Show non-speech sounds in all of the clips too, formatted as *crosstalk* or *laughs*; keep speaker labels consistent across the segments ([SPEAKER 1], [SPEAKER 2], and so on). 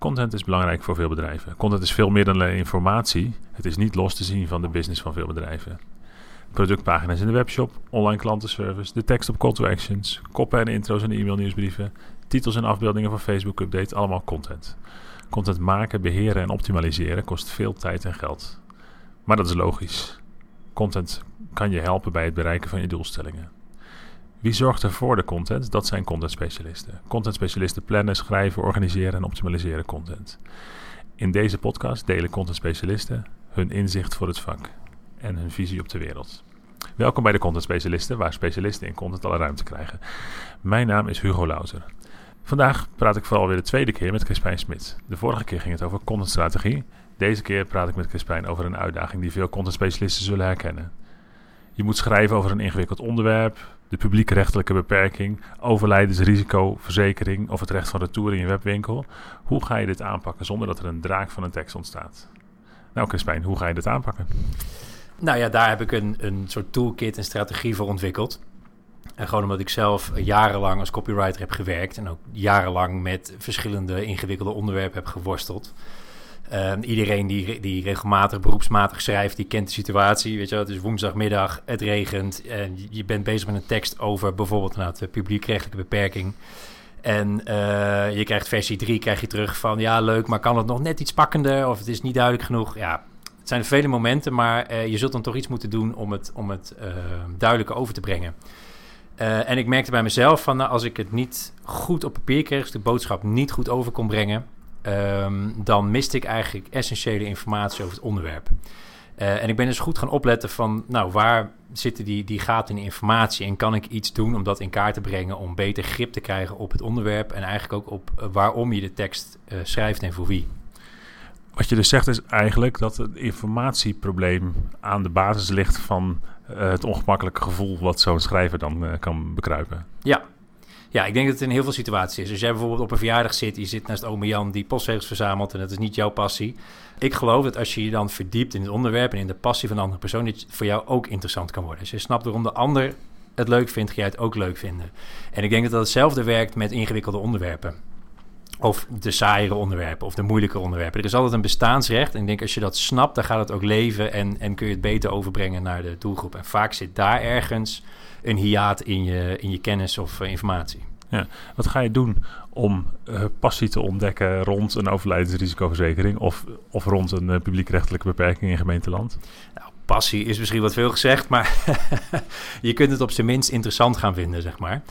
[SPEAKER 1] Content is belangrijk voor veel bedrijven. Content is veel meer dan alleen informatie. Het is niet los te zien van de business van veel bedrijven. Productpagina's in de webshop, online klantenservice, de tekst op call to actions, koppen en intro's in e-mail nieuwsbrieven, titels en afbeeldingen van Facebook updates, allemaal content. Content maken, beheren en optimaliseren kost veel tijd en geld. Maar dat is logisch. Content kan je helpen bij het bereiken van je doelstellingen. Wie zorgt er voor de content? Dat zijn content specialisten. Content specialisten plannen, schrijven, organiseren en optimaliseren content. In deze podcast delen content specialisten hun inzicht voor het vak en hun visie op de wereld. Welkom bij de Content Specialisten, waar specialisten in content alle ruimte krijgen. Mijn naam is Hugo Lauser. Vandaag praat ik vooral weer de tweede keer met Crispijn Smit. De vorige keer ging het over contentstrategie. Deze keer praat ik met Crispijn over een uitdaging die veel content specialisten zullen herkennen. Je moet schrijven over een ingewikkeld onderwerp, de publiekrechtelijke beperking, overlijdensrisico, verzekering of het recht van retour in je webwinkel. Hoe ga je dit aanpakken zonder dat er een draak van een tekst ontstaat? Nou, Crispijn, hoe ga je dit aanpakken?
[SPEAKER 2] Nou ja, daar heb ik een, een soort toolkit en strategie voor ontwikkeld. En gewoon omdat ik zelf jarenlang als copywriter heb gewerkt en ook jarenlang met verschillende ingewikkelde onderwerpen heb geworsteld. Ehm, iedereen die, die regelmatig beroepsmatig schrijft, die kent de situatie. Weet je wel, het is woensdagmiddag, het regent en je bent bezig met een tekst over bijvoorbeeld de publiekrechtelijke beperking. En uh, je krijgt versie 3, krijg je terug van ja, leuk, maar kan het nog net iets pakkender of het is niet duidelijk genoeg. Ja, het zijn vele momenten, maar uh, je zult dan toch iets moeten doen om het, om het uh, duidelijker over te brengen. en ik merkte bij mezelf van nou, als ik het niet goed op papier kreeg, dus de boodschap niet goed over kon brengen, um, dan miste ik eigenlijk essentiële informatie over het onderwerp. Uh, en ik ben dus goed gaan opletten van, nou, waar zitten die, die gaten in informatie en kan ik iets doen om dat in kaart te brengen om beter grip te krijgen op het onderwerp en eigenlijk ook op uh, waarom je de tekst uh, schrijft en voor wie.
[SPEAKER 1] Wat je dus zegt is eigenlijk dat het informatieprobleem aan de basis ligt van het ongemakkelijke gevoel wat zo'n schrijver dan kan bekruipen.
[SPEAKER 2] Ja, ja, ik denk dat het in heel veel situaties is. Als jij bijvoorbeeld op een verjaardag zit, je zit naast ome Jan die postzegels verzamelt en dat is niet jouw passie. Ik geloof dat als je je dan verdiept in het onderwerp en in de passie van een andere persoon, dat het voor jou ook interessant kan worden. Als je snapt waarom de ander het leuk vindt, ga jij het ook leuk vinden. En ik denk dat dat hetzelfde werkt met ingewikkelde onderwerpen. Of de saaiere onderwerpen of de moeilijke onderwerpen. Er is altijd een bestaansrecht. En ik denk als je dat snapt, dan gaat het ook leven en, en kun je het beter overbrengen naar de doelgroep. En vaak zit daar ergens een hiaat in je, in je kennis of uh, informatie.
[SPEAKER 1] Ja. Wat ga je doen om uh, passie te ontdekken rond een overlijdensrisicoverzekering of, of rond een uh, publiekrechtelijke beperking in gemeenteland?
[SPEAKER 2] Nou, passie is misschien wat veel gezegd, maar *laughs* je kunt het op zijn minst interessant gaan vinden, zeg maar.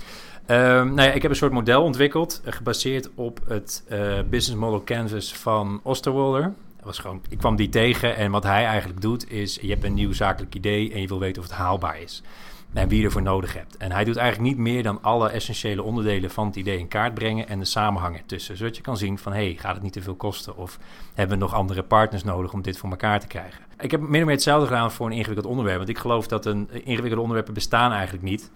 [SPEAKER 2] Um, nou ja, ik heb een soort model ontwikkeld, gebaseerd op het business model canvas van Osterwolder. Was gewoon, ik kwam die tegen en wat hij eigenlijk doet is, je hebt een nieuw zakelijk idee en je wil weten of het haalbaar is en wie je ervoor nodig hebt. En hij doet eigenlijk niet meer dan alle essentiële onderdelen van het idee in kaart brengen en de samenhang ertussen. Zodat je kan zien van, hey, gaat het niet te veel kosten? Of hebben we nog andere partners nodig om dit voor elkaar te krijgen? Ik heb min of meer hetzelfde gedaan voor een ingewikkeld onderwerp. Want ik geloof dat een ingewikkelde onderwerpen bestaan eigenlijk niet.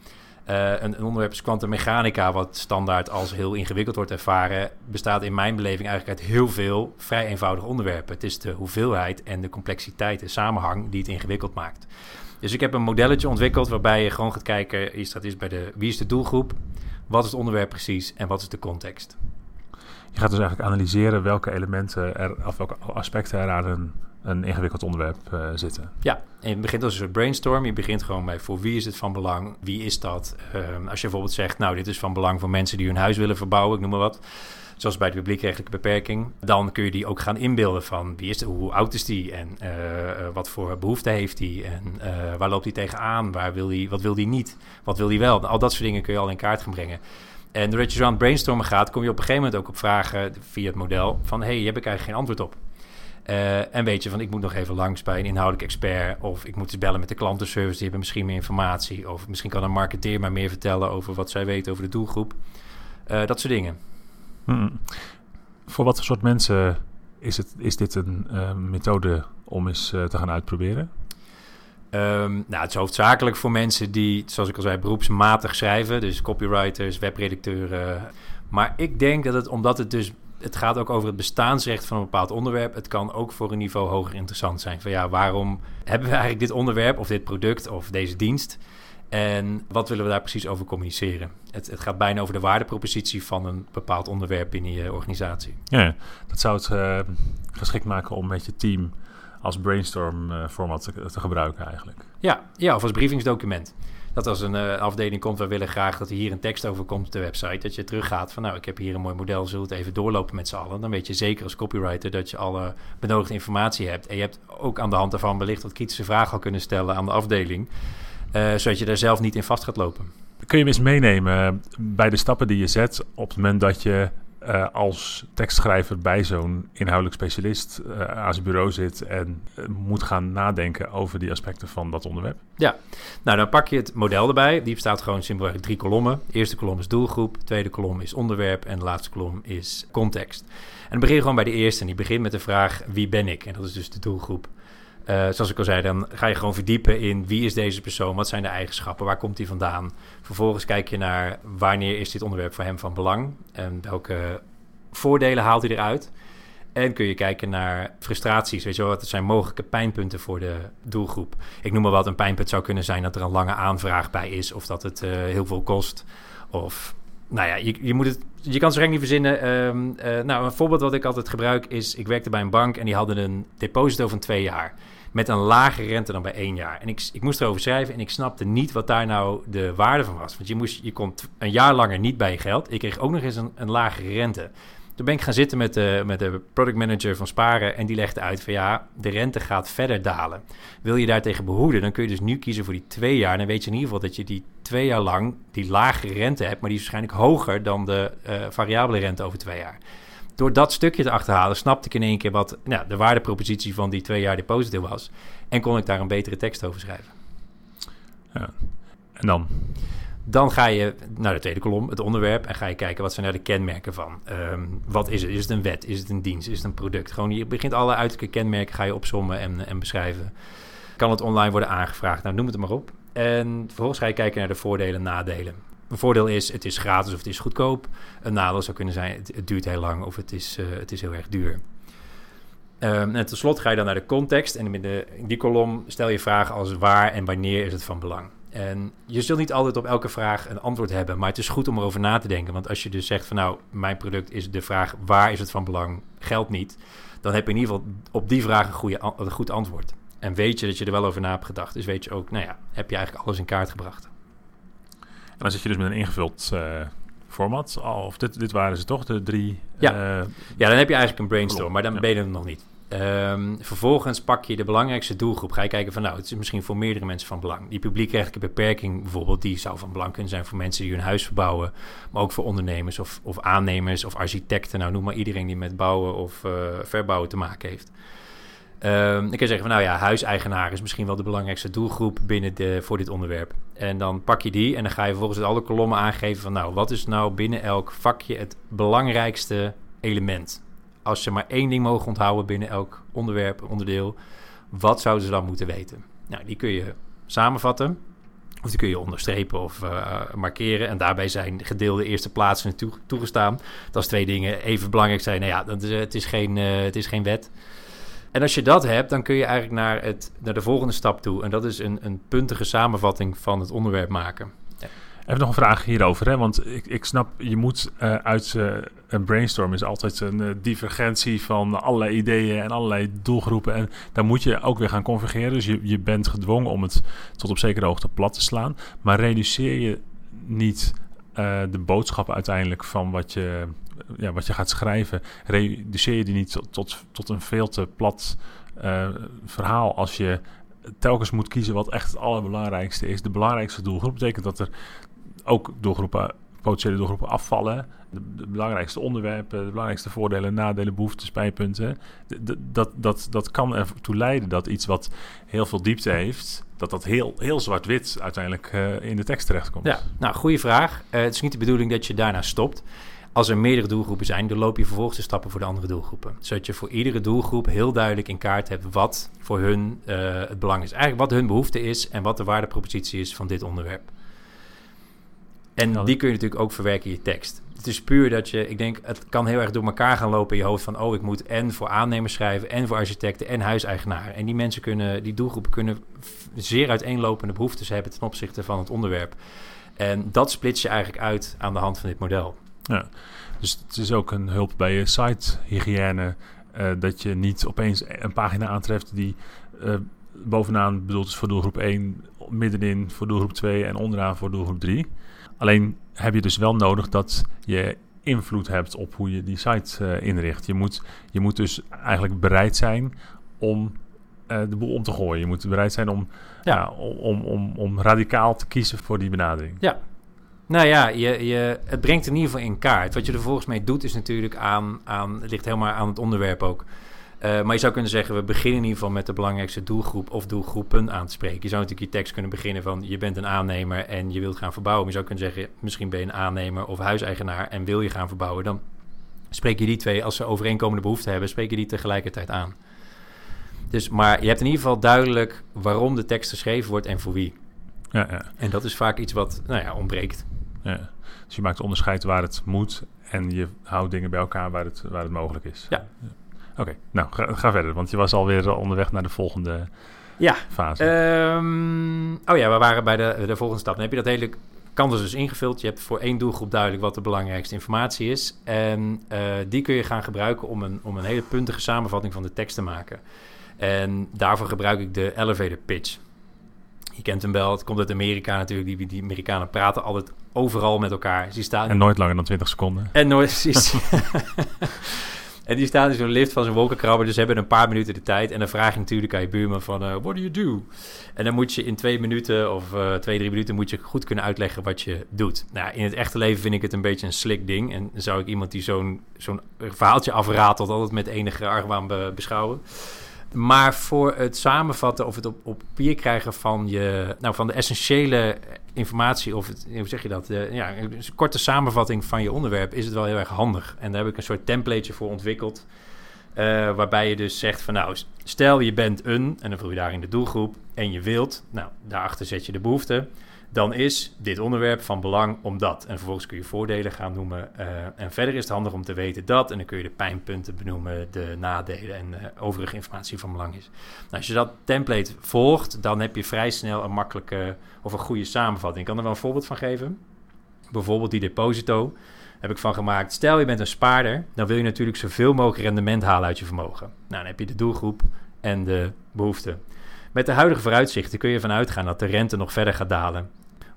[SPEAKER 2] Uh, een, onderwerp is kwantummechanica, wat standaard als heel ingewikkeld wordt ervaren, bestaat in mijn beleving eigenlijk uit heel veel vrij eenvoudige onderwerpen. Het is de hoeveelheid en de complexiteit, de samenhang die het ingewikkeld maakt. Dus ik heb een modelletje ontwikkeld waarbij je gewoon gaat kijken, is dat is bij de, wie is de doelgroep, wat is het onderwerp precies en wat is de context.
[SPEAKER 1] Je gaat dus eigenlijk analyseren welke elementen er, of welke aspecten er aan een, een ingewikkeld onderwerp uh, zitten.
[SPEAKER 2] Ja, en je begint als een soort brainstorm. Je begint gewoon bij voor wie is het van belang, wie is dat? Uh, als je bijvoorbeeld zegt, nou dit is van belang voor mensen die hun huis willen verbouwen, ik noem maar wat zoals bij de publiekrechtelijke beperking. Dan kun je die ook gaan inbeelden van wie is de, hoe oud is die en uh, wat voor behoefte heeft hij en waar loopt hij tegenaan, waar wil hij, wat wil hij niet, wat wil hij wel. Al dat soort dingen kun je al in kaart gaan brengen. En doordat je zo aan het brainstormen gaat, kom je op een gegeven moment ook op vragen via het model van hey, hier heb ik eigenlijk geen antwoord op. Uh, en weet je van, ik moet nog even langs bij een inhoudelijk expert. Of ik moet eens bellen met de klantenservice, die hebben misschien meer informatie. Of misschien kan een marketeer maar meer vertellen over wat zij weten over de doelgroep. Uh, dat soort dingen.
[SPEAKER 1] Hmm. Voor wat voor soort mensen is, het, is dit een uh, methode om eens te gaan uitproberen?
[SPEAKER 2] Um, nou, het is hoofdzakelijk voor mensen die, zoals ik al zei, beroepsmatig schrijven. Dus copywriters, webredacteuren. Maar ik denk dat het, omdat het dus... Het gaat ook over het bestaansrecht van een bepaald onderwerp. Het kan ook voor een niveau hoger interessant zijn. Van ja, waarom hebben we eigenlijk dit onderwerp of dit product of deze dienst? En wat willen we daar precies over communiceren? Het, het gaat bijna over de waardepropositie van een bepaald onderwerp binnen je organisatie.
[SPEAKER 1] Ja, dat zou het uh, geschikt maken om met je team als brainstorm uh, format te, te, gebruiken eigenlijk.
[SPEAKER 2] Ja, ja, of als briefingsdocument. Dat als een uh, afdeling komt, we willen graag dat er hier een tekst over komt op de website. Dat je teruggaat van nou, ik heb hier een mooi model, zullen we het even doorlopen met z'n allen. Dan weet je zeker als copywriter dat je alle benodigde informatie hebt. En je hebt ook aan de hand daarvan wellicht wat kritische vragen al kunnen stellen aan de afdeling. Uh, zodat je daar zelf niet in vast gaat lopen.
[SPEAKER 1] Kun je me eens meenemen bij de stappen die je zet op het moment dat je uh, als tekstschrijver bij zo'n inhoudelijk specialist uh, aan zijn bureau zit en uh, moet gaan nadenken over die aspecten van dat onderwerp?
[SPEAKER 2] Ja, nou dan pak je het model erbij. Die bestaat gewoon simpelweg drie kolommen. Eerste kolom is doelgroep, de tweede kolom is onderwerp en de laatste kolom is context. En dan begin je gewoon bij de eerste en die begint met de vraag wie ben ik? En dat is dus de doelgroep. Uh, zoals ik al zei, dan ga je gewoon verdiepen in wie is deze persoon, wat zijn de eigenschappen, waar komt hij vandaan. Vervolgens kijk je naar wanneer is dit onderwerp voor hem van belang en welke voordelen haalt hij eruit. En kun je kijken naar frustraties. Weet je wel, wat zijn mogelijke pijnpunten voor de doelgroep? Ik noem maar wat, een pijnpunt zou kunnen zijn dat er een lange aanvraag bij is, of dat het uh, heel veel kost. Of, nou ja, je, je, moet het, je kan het zo niet verzinnen. Um, uh, nou, een voorbeeld wat ik altijd gebruik is, ik werkte bij een bank en die hadden een deposito van twee jaar met een lagere rente dan bij één jaar. En ik, ik moest erover schrijven en ik snapte niet wat daar nou de waarde van was. Want je, moest, je komt een jaar langer niet bij je geld. Ik kreeg ook nog eens een, een lagere rente. Toen ben ik gaan zitten met de, met de product manager van Sparen en die legde uit van ja, de rente gaat verder dalen. Wil je daartegen behoeden, dan kun je dus nu kiezen voor die twee jaar. Dan weet je in ieder geval dat je die twee jaar lang die lagere rente hebt, maar die is waarschijnlijk hoger dan de uh, variabele rente over twee jaar door dat stukje te achterhalen, snapte ik in één keer wat nou, de waardepropositie van die twee jaar deposito was. En kon ik daar een betere tekst over schrijven.
[SPEAKER 1] Ja. En dan?
[SPEAKER 2] Dan ga je naar de tweede kolom, het onderwerp, en ga je kijken wat zijn daar de kenmerken van. Um, wat is het? Is het een wet? Is het een dienst? Is het een product? Gewoon je begint alle uiterlijke kenmerken ga je opzommen en, en beschrijven. Kan het online worden aangevraagd? Nou, noem het maar op. En vervolgens ga je kijken naar de voordelen en nadelen. Een voordeel is, het is gratis of het is goedkoop. Een nadeel zou kunnen zijn, het, duurt heel lang of het is, uh, het is heel erg duur. Um, en tenslotte ga je dan naar de context. En in, de, die kolom stel je vragen als waar en wanneer is het van belang. En je zult niet altijd op elke vraag een antwoord hebben, maar het is goed om erover na te denken. Want als je dus zegt van nou, mijn product is de vraag waar is het van belang, geldt niet. Dan heb je in ieder geval op die vraag een, goede, een goed antwoord. En weet je dat je er wel over na hebt gedacht. Dus weet je ook, nou ja, heb je eigenlijk alles in kaart gebracht.
[SPEAKER 1] Dan zit je dus met een ingevuld uh, format. Of dit, dit waren ze toch, de drie...
[SPEAKER 2] Ja, uh, ja dan heb je eigenlijk een brainstorm, maar dan ja. ben je er nog niet. Um, vervolgens pak je de belangrijkste doelgroep. Ga je kijken van nou, het is misschien voor meerdere mensen van belang. Die publiekrechtelijke beperking bijvoorbeeld, die zou van belang kunnen zijn voor mensen die hun huis verbouwen. Maar ook voor ondernemers of, of aannemers of architecten. Nou, noem maar iedereen die met bouwen of uh, verbouwen te maken heeft. Um, dan kun zeggen van nou ja, huiseigenaar is misschien wel de belangrijkste doelgroep binnen de, voor dit onderwerp. En dan pak je die en dan ga je vervolgens alle kolommen aangeven van nou, wat is nou binnen elk vakje het belangrijkste element? Als ze maar één ding mogen onthouden binnen elk onderwerp, onderdeel, wat zouden ze dan moeten weten? Nou, die kun je samenvatten. Of die kun je onderstrepen of uh, markeren. En daarbij zijn gedeelde eerste plaatsen toe, toegestaan. Dat als twee dingen even belangrijk zijn. Nou ja, dat is, het, is geen, uh, het is geen wet. En als je dat hebt, dan kun je eigenlijk naar, het, naar de volgende stap toe. En dat is een, een puntige samenvatting van het onderwerp maken.
[SPEAKER 1] Ja. Even nog een vraag hierover, hè? want ik, ik snap, je moet uh, uit uh, een brainstorm is altijd een uh, divergentie van allerlei ideeën en allerlei doelgroepen. En daar moet je ook weer gaan convergeren. Dus je, je bent gedwongen om het tot op zekere hoogte plat te slaan. Maar reduceer je niet de boodschap uiteindelijk van wat je ja, wat je gaat schrijven, reduceer je die niet tot, tot, tot een veel te plat uh, verhaal als je telkens moet kiezen wat echt het allerbelangrijkste is. De belangrijkste doelgroep betekent dat er ook doelgroepen, potentiële doelgroepen afvallen. De, belangrijkste onderwerpen, de belangrijkste voordelen, nadelen, behoeftes, pijnpunten. Dat, dat, dat kan ertoe leiden dat iets wat heel veel diepte heeft, dat dat heel, heel zwart-wit uiteindelijk uh, in de tekst terechtkomt.
[SPEAKER 2] Ja, nou, goede vraag. Uh, het is niet de bedoeling dat je daarna stopt als er meerdere doelgroepen zijn, dan loop je vervolgens de stappen voor de andere doelgroepen. Zodat je voor iedere doelgroep heel duidelijk in kaart hebt wat voor hun uh, het belang is. Eigenlijk wat hun behoefte is en wat de waardepropositie is van dit onderwerp. En die kun je natuurlijk ook verwerken in je tekst. Het is puur dat je, ik denk, het kan heel erg door elkaar gaan lopen in je hoofd van, oh, ik moet en voor aannemers schrijven en voor architecten en huiseigenaren. En die mensen kunnen, die doelgroepen kunnen zeer uiteenlopende behoeftes hebben ten opzichte van het onderwerp. En dat splits je eigenlijk uit aan de hand van dit model.
[SPEAKER 1] Ja, dus het is ook een hulp bij je site-hygiëne. Uh, dat je niet opeens een pagina aantreft die uh, bovenaan bedoeld is voor doelgroep 1, middenin voor doelgroep 2 en onderaan voor doelgroep 3. Alleen heb je dus wel nodig dat je invloed hebt op hoe je die site uh, inricht. Je moet, je moet dus eigenlijk bereid zijn om de boel om te gooien. Je moet bereid zijn om, ja. ja. om, om, om radicaal te kiezen voor die benadering.
[SPEAKER 2] Ja. Nou ja, je, je, het brengt in ieder geval in kaart. Wat je er volgens mee doet is natuurlijk aan, aan het ligt helemaal aan het onderwerp ook. Uh, maar je zou kunnen zeggen, we beginnen in ieder geval met de belangrijkste doelgroep of doelgroepen aan te spreken. Je zou natuurlijk je tekst kunnen beginnen van je bent een aannemer en je wilt gaan verbouwen. Maar je zou kunnen zeggen, misschien ben je een aannemer of huiseigenaar en wil je gaan verbouwen. Dan spreek je die twee, als ze overeenkomende behoeften hebben, spreek je die tegelijkertijd aan. Dus, maar je hebt in ieder geval duidelijk waarom de tekst geschreven wordt en voor wie.
[SPEAKER 1] Ja, ja.
[SPEAKER 2] En dat is vaak iets wat nou ja, ontbreekt.
[SPEAKER 1] Ja. Dus je maakt onderscheid waar het moet en je houdt dingen bij elkaar waar het, waar het mogelijk is.
[SPEAKER 2] Ja.
[SPEAKER 1] ja. Oké, nou ga, ga, verder, want je was alweer onderweg naar de volgende
[SPEAKER 2] ja.
[SPEAKER 1] fase.
[SPEAKER 2] Um, oh ja, we waren bij de, de volgende stap. Dan heb je dat hele canvas dus ingevuld. Je hebt voor één doelgroep duidelijk wat de belangrijkste informatie is. En uh, die kun je gaan gebruiken om een, om een hele puntige samenvatting van de tekst te maken. En daarvoor gebruik ik de elevator pitch. Je kent hem wel, het komt uit Amerika natuurlijk. Die, die Amerikanen praten altijd overal met elkaar. Dus staan...
[SPEAKER 1] En nooit langer dan 20 seconden.
[SPEAKER 2] En nooit. *laughs* En die staan in zo'n lift van zo'n wolkenkrabber. Dus ze hebben een paar minuten de tijd. En dan vraag je natuurlijk aan je buurman van... Uh, what do you do? En dan moet je in twee minuten of uh, twee, drie minuten... moet je goed kunnen uitleggen wat je doet. Nou, in het echte leven vind ik het een beetje een slik ding. En zou ik iemand die zo'n zo'n verhaaltje afratelt... altijd met enige argwaan be beschouwen. Maar voor het samenvatten of het op, op papier krijgen van, je, nou, van de essentiële informatie, of het, hoe zeg je dat? Ja, een korte samenvatting van je onderwerp is het wel heel erg handig. En daar heb ik een soort templateje voor ontwikkeld. Uh, waarbij je dus zegt van nou, stel je bent een, en dan vul je daarin de doelgroep, en je wilt, nou, daarachter zet je de behoefte dan is dit onderwerp van belang omdat. En vervolgens kun je voordelen gaan noemen. Uh, en verder is het handig om te weten dat. En dan kun je de pijnpunten benoemen, de nadelen en uh, overige informatie van belang is. Nou, als je dat template volgt, dan heb je vrij snel een makkelijke of een goede samenvatting. Ik kan er wel een voorbeeld van geven. Bijvoorbeeld die deposito heb ik van gemaakt. Stel je bent een spaarder, dan wil je natuurlijk zoveel mogelijk rendement halen uit je vermogen. Nou, dan heb je de doelgroep en de behoefte. Met de huidige vooruitzichten kun je ervan uitgaan dat de rente nog verder gaat dalen.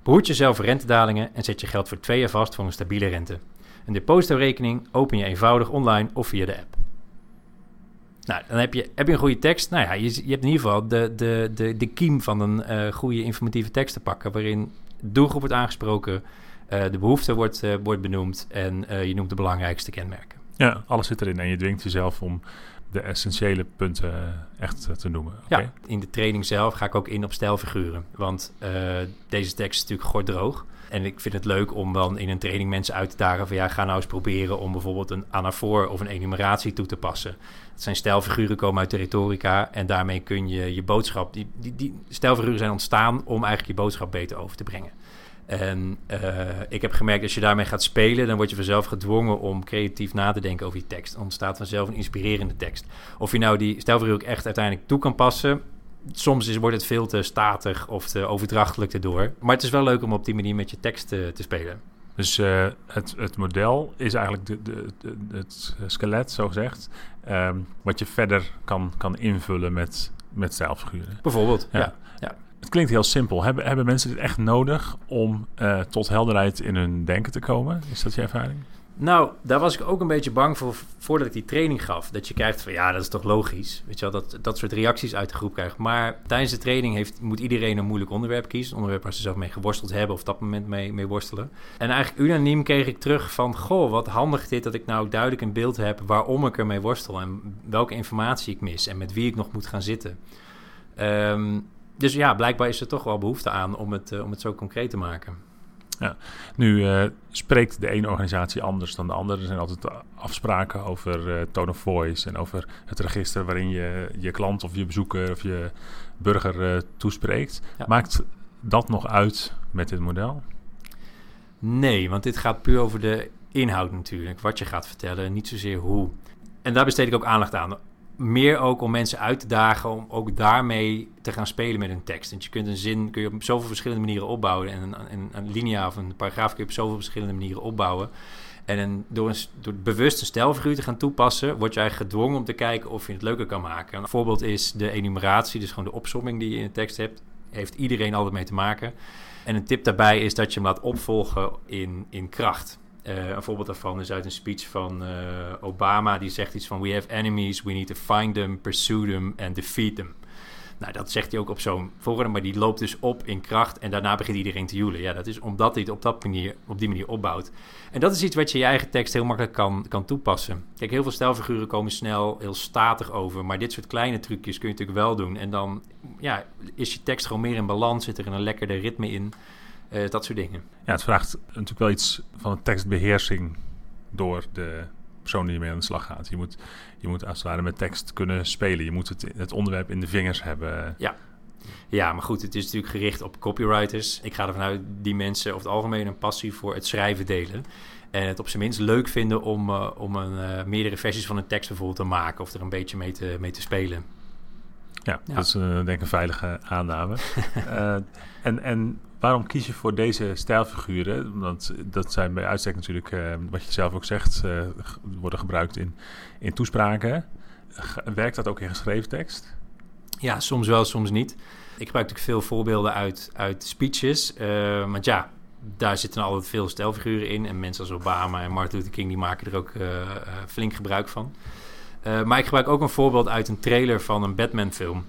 [SPEAKER 2] Behoed jezelf rentedalingen en zet je geld voor twee jaar vast voor een stabiele rente. Een depositorekening open je eenvoudig online of via de app. Nou, dan heb je, heb je een goede tekst. Nou ja, je, je hebt in ieder geval de, de, de, de kiem van een uh, goede informatieve tekst te pakken... waarin doelgroep wordt aangesproken, uh, de behoefte wordt, uh, wordt benoemd... en je noemt de belangrijkste kenmerken.
[SPEAKER 1] Ja, alles zit erin en je dwingt jezelf om de essentiële punten echt te noemen.
[SPEAKER 2] Okay. Ja, in de training zelf ga ik ook in op stijlfiguren. Want uh, deze tekst is natuurlijk droog. En ik vind het leuk om dan in een training mensen uit te dagen van ja, ga nou eens proberen om bijvoorbeeld een anafoor of een enumeratie toe te passen. Het zijn stijlfiguren komen uit de retorica en daarmee kun je je boodschap, die, die, die stijlfiguren zijn ontstaan om eigenlijk je boodschap beter over te brengen. En uh, ik heb gemerkt, als je daarmee gaat spelen, dan word je vanzelf gedwongen om creatief na te denken over die tekst. Dan ontstaat vanzelf een inspirerende tekst. Of je nou die stijlfiguur ook echt uiteindelijk toe kan passen. Soms is, wordt het veel te statig of te overdrachtelijk erdoor. Maar het is wel leuk om op die manier met je tekst te, te spelen.
[SPEAKER 1] Dus uh, het, het model is eigenlijk de, de, de, het skelet, zo gezegd. Um, wat je verder kan, kan invullen met, met stijlfiguren.
[SPEAKER 2] Bijvoorbeeld, ja. ja.
[SPEAKER 1] Het klinkt heel simpel. Hebben, hebben mensen dit echt nodig om uh, tot helderheid in hun denken te komen? Is dat je ervaring?
[SPEAKER 2] Nou, daar was ik ook een beetje bang voor voordat ik die training gaf. Dat je krijgt van ja, dat is toch logisch. Weet je wel, dat dat soort reacties uit de groep krijgt. Maar tijdens de training heeft, moet iedereen een moeilijk onderwerp kiezen. Een onderwerp waar ze zelf mee geworsteld hebben of op dat moment mee, mee worstelen. En eigenlijk unaniem kreeg ik terug van goh, wat handig dit dat ik nou duidelijk een beeld heb waarom ik ermee worstel. En welke informatie ik mis en met wie ik nog moet gaan zitten. Um, dus ja, blijkbaar is er toch wel behoefte aan om het, uh, om het zo concreet te maken.
[SPEAKER 1] Ja, nu uh, spreekt de ene organisatie anders dan de andere. Er zijn altijd afspraken over uh, tone of voice en over het register waarin je je klant of je bezoeker of je burger toespreekt. Ja. Maakt dat nog uit met dit model?
[SPEAKER 2] Nee, want dit gaat puur over de inhoud natuurlijk, wat je gaat vertellen, niet zozeer hoe. En daar besteed ik ook aandacht aan. Meer ook om mensen uit te dagen om ook daarmee te gaan spelen met een tekst. Want je kunt een zin kun je op zoveel verschillende manieren opbouwen. En een, een, een linea of een paragraaf kun je op zoveel verschillende manieren opbouwen. En door, door bewust een stijlfiguur te gaan toepassen, word je eigenlijk gedwongen om te kijken of je het leuker kan maken. Een voorbeeld is de enumeratie, dus gewoon de opsomming die je in de tekst hebt. Heeft iedereen altijd mee te maken. En een tip daarbij is dat je hem laat opvolgen in, in kracht. Uh, een voorbeeld daarvan is uit een speech van uh, Obama. Die zegt iets van: We have enemies, we need to find them, pursue them and defeat them. Nou, dat zegt hij ook op zo'n volgorde, maar die loopt dus op in kracht en daarna begint iedereen te joelen. Ja, dat is omdat hij het op, dat manier, op die manier opbouwt. En dat is iets wat je je eigen tekst heel makkelijk kan, kan toepassen. Kijk, heel veel stijlfiguren komen snel heel statig over, maar dit soort kleine trucjes kun je natuurlijk wel doen. En dan ja, is je tekst gewoon meer in balans, zit er een lekkerder ritme in, uh, dat soort dingen.
[SPEAKER 1] Ja, het vraagt natuurlijk wel iets van een tekstbeheersing door de persoon die mee aan de slag gaat. Je moet, je moet als het ware met tekst kunnen spelen. Je moet het, het onderwerp in de vingers hebben.
[SPEAKER 2] Ja. Ja, maar goed, het is natuurlijk gericht op copywriters. Ik ga ervan uit die mensen over het algemeen een passie voor het schrijven delen. En het op zijn minst leuk vinden om, uh, om een, uh, meerdere versies van een tekst bijvoorbeeld te maken of er een beetje mee te, mee te spelen.
[SPEAKER 1] Ja, ja. dat is uh, denk ik een veilige aanname. *laughs* en, en waarom kies je voor deze stijlfiguren? Want dat zijn bij uitstek natuurlijk, uh, wat je zelf ook zegt, worden gebruikt in, in toespraken. Werkt dat ook in geschreven tekst?
[SPEAKER 2] Ja, soms wel, soms niet. Ik gebruik natuurlijk veel voorbeelden uit, uit speeches. Want ja, daar zitten altijd veel stijlfiguren in. En mensen als Obama en Martin Luther King, die maken er ook flink gebruik van. Maar ik gebruik ook een voorbeeld uit een trailer van een Batman-film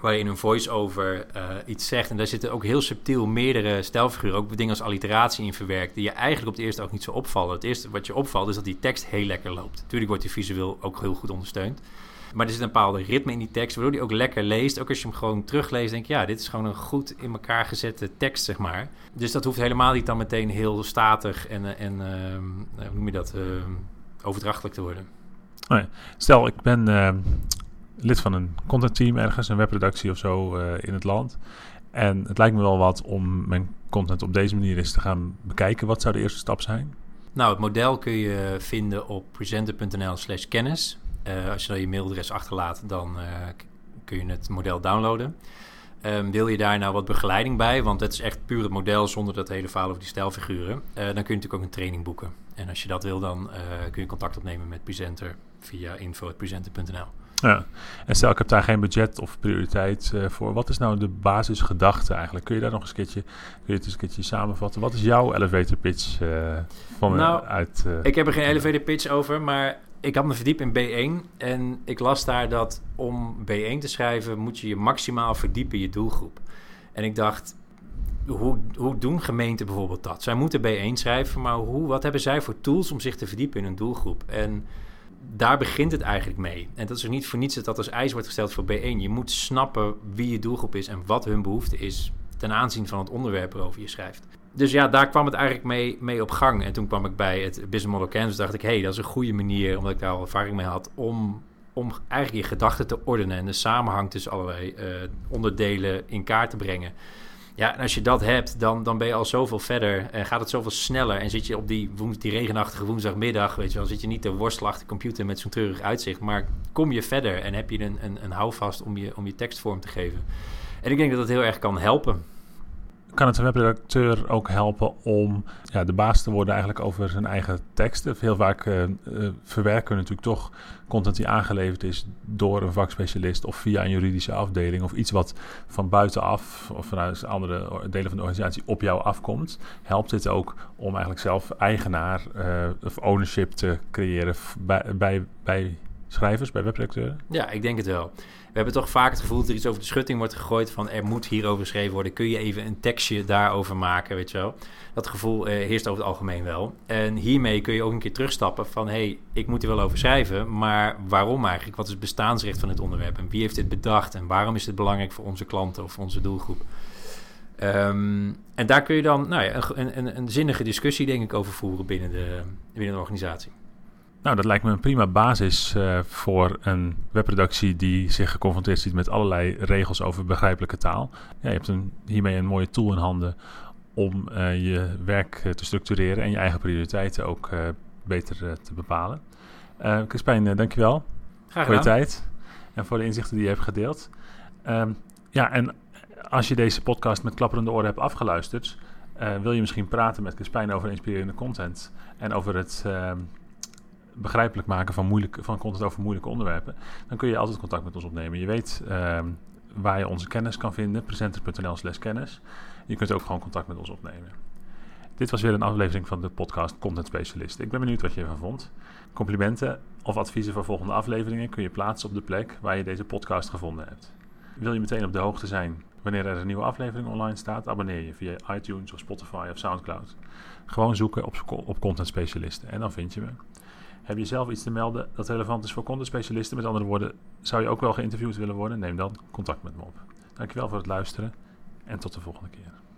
[SPEAKER 2] waarin een voice-over uh, iets zegt. En daar zitten ook heel subtiel meerdere stijlfiguren, ook dingen als alliteratie in verwerkt, die je eigenlijk op het eerste ook niet zo opvallen. Het eerste wat je opvalt is dat die tekst heel lekker loopt. Natuurlijk wordt die visueel ook heel goed ondersteund. Maar er zit een bepaalde ritme in die tekst, waardoor die ook lekker leest. Ook als je hem gewoon terugleest, denk je, ja, dit is gewoon een goed in elkaar gezette tekst, zeg maar. Dus dat hoeft helemaal niet dan meteen heel statig en, en uh, hoe noem je dat, uh, overdrachtelijk te worden.
[SPEAKER 1] Nee. Stel, ik ben lid van een contentteam ergens, een webredactie of zo uh, in het land. En het lijkt me wel wat om mijn content op deze manier eens te gaan bekijken. Wat zou de eerste stap zijn?
[SPEAKER 2] Nou, het model kun je vinden op presenter.nl slash kennis. Uh, als je dan je mailadres achterlaat, dan kun je het model downloaden. Um, wil je daar nou wat begeleiding bij? Want het is echt puur het model zonder dat hele verhaal over die stijlfiguren. Uh, dan kun je natuurlijk ook een training boeken. En als je dat wil, dan kun je contact opnemen met Presenter via info.presenter.nl.
[SPEAKER 1] Ja, en stel ik heb daar geen budget of prioriteit uh, voor. Wat is nou de basisgedachte eigenlijk? Kun je daar nog eens een keertje, kun je het eens een keertje samenvatten? Wat is jouw elevator pitch uh, van
[SPEAKER 2] nou,
[SPEAKER 1] uit... Uh,
[SPEAKER 2] ik heb er geen elevator pitch over, maar ik had me verdiept in B1 en ik las daar dat om B1 te schrijven moet je je maximaal verdiepen in je doelgroep. En ik dacht, hoe, hoe doen gemeenten bijvoorbeeld dat? Zij moeten B1 schrijven, maar hoe, wat hebben zij voor tools om zich te verdiepen in een doelgroep? En daar begint het eigenlijk mee. En dat is ook niet voor niets dat dat als eis wordt gesteld voor B1. Je moet snappen wie je doelgroep is en wat hun behoefte is ten aanzien van het onderwerp waarover je schrijft. Dus ja, daar kwam het eigenlijk mee, mee op gang. En toen kwam ik bij het Business Model Canvas. dacht ik, hé, hey, dat is een goede manier, omdat ik daar al ervaring mee had, om, om eigenlijk je gedachten te ordenen en de samenhang tussen allerlei uh, onderdelen in kaart te brengen. Ja, en als je dat hebt, dan, dan ben je al zoveel verder en gaat het zoveel sneller. En zit je op die, die regenachtige woensdagmiddag, weet je wel, zit je niet te worstelen achter de computer met zo'n treurig uitzicht. Maar kom je verder en heb je een, een, een houvast om je, om je tekst vorm te geven. En ik denk dat dat heel erg kan helpen
[SPEAKER 1] kan het webredacteur ook helpen om ja, de baas te worden eigenlijk over zijn eigen teksten. Heel vaak uh, uh, verwerken we natuurlijk toch content die aangeleverd is door een vakspecialist of via een juridische afdeling of iets wat van buitenaf of vanuit andere delen van de organisatie op jou afkomt. Helpt dit ook om eigenlijk zelf eigenaar uh, of ownership te creëren bij, bij, bij schrijvers, bij webredacteuren?
[SPEAKER 2] Ja, ik denk het wel. We hebben toch vaak het gevoel dat er iets over de schutting wordt gegooid van er moet hierover geschreven worden. Kun je even een tekstje daarover maken, weet je wel. Dat gevoel eh, heerst over het algemeen wel. En hiermee kun je ook een keer terugstappen van hé, hey, ik moet er wel over schrijven, maar waarom eigenlijk? Wat is het bestaansrecht van het onderwerp en wie heeft dit bedacht en waarom is dit belangrijk voor onze klanten of onze doelgroep? Um, en daar kun je dan nou ja, een, een, een zinnige discussie denk ik over voeren binnen de, binnen de organisatie.
[SPEAKER 1] Nou, dat lijkt me een prima basis uh, voor een webredactie die zich geconfronteerd ziet met allerlei regels over begrijpelijke taal. Ja, je hebt een, hiermee een mooie tool in handen om je werk te structureren en je eigen prioriteiten ook beter te bepalen. Crispijn, dankjewel
[SPEAKER 2] Graag
[SPEAKER 1] voor je tijd en voor de inzichten die je hebt gedeeld. Ehm, ja, en als je deze podcast met klapperende oren hebt afgeluisterd, wil je misschien praten met Crispijn over inspirerende content en over het uh, begrijpelijk maken van, moeilijke, van content over moeilijke onderwerpen, dan kun je altijd contact met ons opnemen. Je weet uh, waar je onze kennis kan vinden, presenter.nl slash kennis. Je kunt ook gewoon contact met ons opnemen. Dit was weer een aflevering van de podcast Content Specialist. Ik ben benieuwd wat je ervan vond. Complimenten of adviezen voor volgende afleveringen kun je plaatsen op de plek waar je deze podcast gevonden hebt. Wil je meteen op de hoogte zijn wanneer er een nieuwe aflevering online staat? Abonneer je via iTunes of Spotify of Soundcloud. Gewoon zoeken op, op content specialisten en dan vind je me. Heb je zelf iets te melden dat relevant is voor content specialisten? Met andere woorden, zou je ook wel geïnterviewd willen worden? Neem dan contact met me op. Dankjewel voor het luisteren en tot de volgende keer.